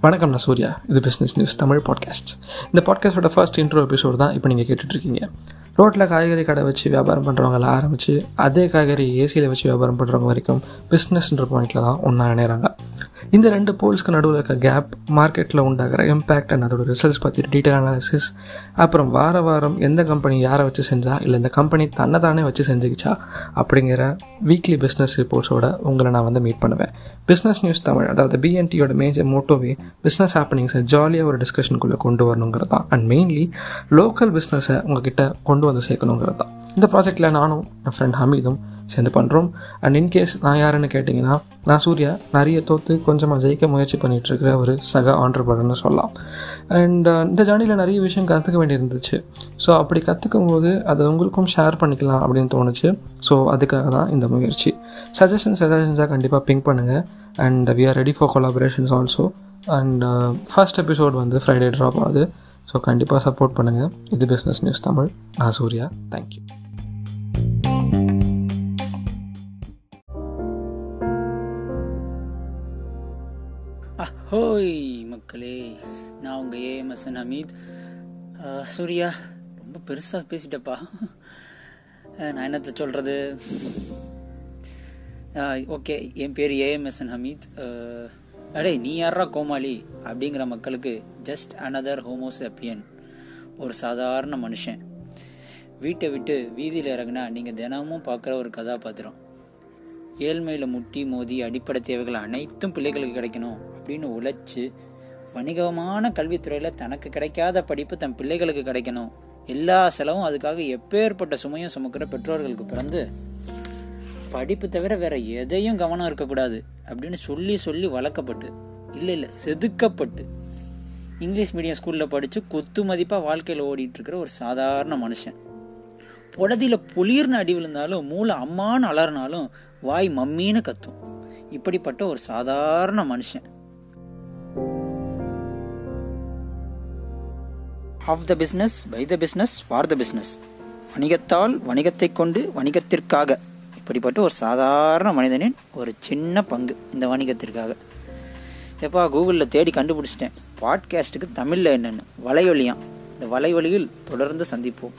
வணக்கம் நான் சூர்யா. இது பிஸ்னஸ் நியூஸ் தமிழ் பாட்காஸ்ட் இந்த பாட்காஸ்டோட ஃபர்ஸ்ட் இன்ட்ரோ எபிசோடு தான் இப்போ நீங்கள் கேட்டுட்ருக்கீங்க. ரோட்டில் காய்கறி கடை வச்சு வியாபாரம் பண்ணுறவங்கள ஆரம்பித்து அதே காய்கறி ஏசியில் வச்சு வியாபாரம் பண்ணுறவங்க வரைக்கும் பிஸ்னஸ்ன்ற பாயிண்டில் தான் ஒன்றா இணையிறாங்க இந்த ரெண்டு போல்ஸ்க்கு நடுவில் இருக்க கேப் மார்க்கெட்டில் உண்டாகிற இம்பேக்ட் அண்ட் அதோட ரிசல்ட்ஸ் பற்றி டீட்டெயில் அனாலிசிஸ் அப்புறம் வார வாரம் எந்த கம்பெனி யாரை வச்சு செஞ்சா இல்லை இந்த கம்பெனி தன்னை தானே வச்சு செஞ்சுக்கிச்சா அப்படிங்கிற வீக்லி பிஸ்னஸ் ரிப்போர்ட்ஸோட உங்களை நான் வந்து மீட் பண்ணுவேன். பிஸ்னஸ் நியூஸ் தமிழ் அதாவது பிஎன்டியோட மேஜர் மோட்டோவே பிஸ்னஸ் ஹேப்பனிங்ஸை ஜாலியாக ஒரு டிஸ்கஷனுக்குள்ளே கொண்டு வரணுங்கிறது தான் அண்ட் மெயின்லி லோக்கல் பிஸ்னஸை உங்ககிட்ட கொண்டு வந்து சேர்க்கணுங்கிறது தான் இந்த ப்ராஜெக்டில் நானும் என் ஃப்ரெண்ட் ஹமீதும் சேர்ந்து பண்ணுறோம் அண்ட் இன்கேஸ் நான் யாருன்னு கேட்டிங்கன்னா நான் சூர்யா நிறைய தோற்று கொஞ்சமாக ஜெயிக்க முயற்சி பண்ணிகிட்ருக்கிற ஒரு சக ஆண்டர்பர்னு சொல்லலாம். அண்ட் uh, இந்த ஜேர்னியில் நிறைய விஷயம் கற்றுக்க வேண்டியிருந்துச்சு. ஸோ அப்படி கற்றுக்கும் போது அதை உங்களுக்கும் ஷேர் பண்ணிக்கலாம் அப்படின்னு தோணுச்சு. ஸோ அதுக்காக தான் இந்த முயற்சி. சஜஷன்ஸ் சஜஷன்ஸாக கண்டிப்பாக பிங்க் பண்ணுங்கள் and we are ready for collaborations also and first episode வந்து ஃப்ரைடே ட்ராப் ஆகுது. ஸோ கண்டிப்பாக சப்போர்ட் பண்ணுங்கள் இது பிஸ்னஸ் நியூஸ் தமிழ். நான் சூர்யா. தேங்க்யூ அஹோய் மக்களே நான் உங்கள் ஏஎம்எஸ்என் ஹமீத். சூர்யா ரொம்ப பெருசாக பேசிட்டப்பா. நான் என்னத்தை சொல்கிறது ஓகே என் பேர் ஏஎம்எஸ்என் ஹமீத். அடே நீ யாரா கோமாளி? அப்படிங்கிற மக்களுக்கு ஜஸ்ட் அனதர் ஹோமோசெப்பியன் ஒரு சாதாரண மனுஷன். வீட்டை விட்டு வீதியில் இறங்குனா நீங்கள் தினமும் பார்க்குற ஒரு கதாபாத்திரம். ஏழ்மையில் முட்டி மோதி அடிப்படை தேவைகள் அனைத்தும் பிள்ளைகளுக்கு கிடைக்கணும். அப்படின்னு உழைச்சி வணிகமான கல்வித்துறையில் தனக்கு கிடைக்காத படிப்பு தன் பிள்ளைகளுக்கு கிடைக்கணும். எல்லா செலவும் அதுக்காக எப்பேற்பட்ட சுமையும் சுமக்கிற பெற்றோர்களுக்கு பிறந்து படிப்பு தவிர வேற எதையும் கவனம் இருக்கக்கூடாது அப்படின்னு சொல்லி சொல்லி வளர்க்கப்பட்டு இல்லை இல்லை செதுக்கப்பட்டு இங்கிலீஷ் மீடியம் ஸ்கூலில் படித்து கொத்து மதிப்பாக வாழ்க்கையில் ஓடிட்டு இருக்கிற ஒரு சாதாரண மனுஷன். புடதியில் புளிர்னு அடி விழுந்தாலும் மூளை அம்மான்னு அலறினாலும் வாய் மம்மின்னு கத்தும். இப்படிப்பட்ட ஒரு சாதாரண மனுஷன். Of the business by the business for the business வணிகத்தால் வணிகத்தை கொண்டு வணிகத்திற்காக. இப்படிப்பட்ட ஒரு சாதாரண மனிதனின் ஒரு சின்ன பங்கு இந்த வணிகத்திற்காக. எப்பா கூகுளில் தேடி கண்டுபிடிச்சிட்டேன். பாட்காஸ்ட்டுக்கு தமிழில் என்னென்னு. வலையொலியாம். இந்த வலைவழியில் தொடர்ந்து சந்திப்போம்.